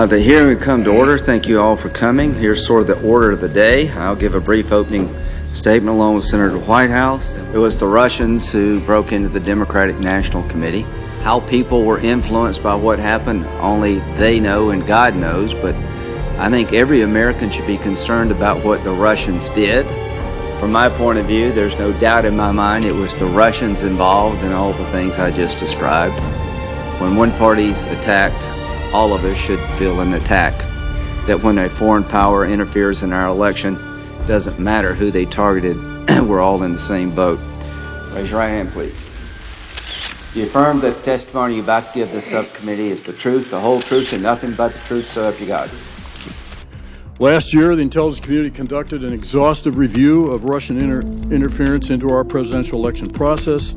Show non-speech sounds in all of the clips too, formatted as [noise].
Uh, the hearing will come to order. Thank you all for coming. Here's sort of the order of the day. I'll give a brief opening statement along with Senator Whitehouse. It was the Russians who broke into the Democratic National Committee. How people were influenced by what happened, only they know and God knows, but I think every American should be concerned about what the Russians did. From my point of view, there's no doubt in my mind it was the Russians involved in all the things I just described. When one party's attacked, all of us should feel an attack. That when a foreign power interferes in our election, doesn't matter who they targeted, [clears throat] we're all in the same boat. Raise your right hand, please. Do you affirm that the testimony you're about to give this subcommittee is the truth, the whole truth, and nothing but the truth, so help you God? Last year, the intelligence community conducted an exhaustive review of Russian inter- interference into our presidential election process.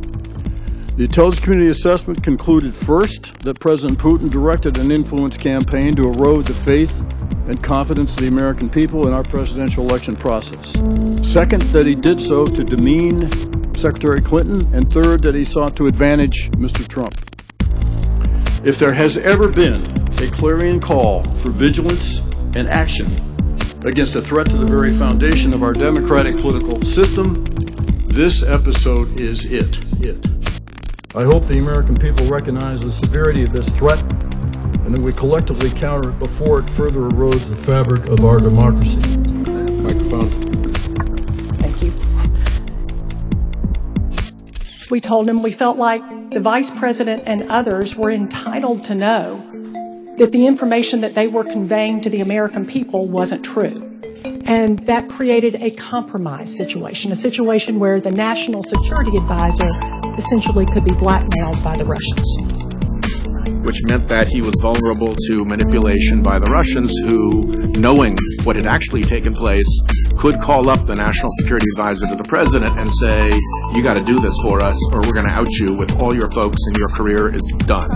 The intelligence community assessment concluded first that President Putin directed an influence campaign to erode the faith and confidence of the American people in our presidential election process. Second, that he did so to demean Secretary Clinton. And third, that he sought to advantage Mr. Trump. If there has ever been a clarion call for vigilance and action against a threat to the very foundation of our democratic political system, this episode is it. It. I hope the American people recognize the severity of this threat and that we collectively counter it before it further erodes the fabric of our democracy. Microphone. Thank you. We told him we felt like the vice president and others were entitled to know that the information that they were conveying to the American people wasn't true. And that created a compromise situation, a situation where the national security advisor essentially could be blackmailed by the Russians which meant that he was vulnerable to manipulation by the Russians, who, knowing what had actually taken place, could call up the national security advisor to the president and say, You got to do this for us, or we're going to out you with all your folks, and your career is done.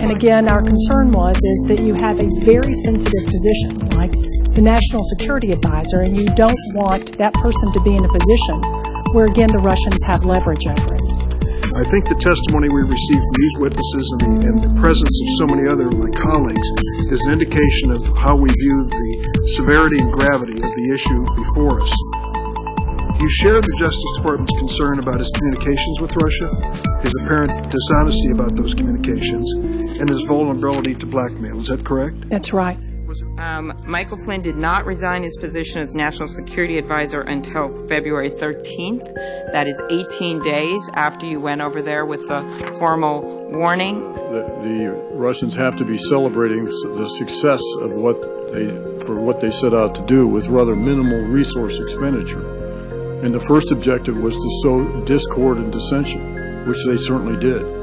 And again, our concern was is that you have a very sensitive position, like the national security advisor, and you don't want that person to be in a position where, again, the Russians have leverage over it. I think the testimony we received from these witnesses and the, and the presence of so many other of my colleagues is an indication of how we view the severity and gravity of the issue before us. You share the Justice Department's concern about his communications with Russia, his apparent dishonesty about those communications, and his vulnerability to blackmail. Is that correct? That's right. Um, Michael Flynn did not resign his position as National Security Advisor until February 13th. That is 18 days after you went over there with the formal warning. The, the Russians have to be celebrating the success of what they for what they set out to do with rather minimal resource expenditure. And the first objective was to sow discord and dissension, which they certainly did.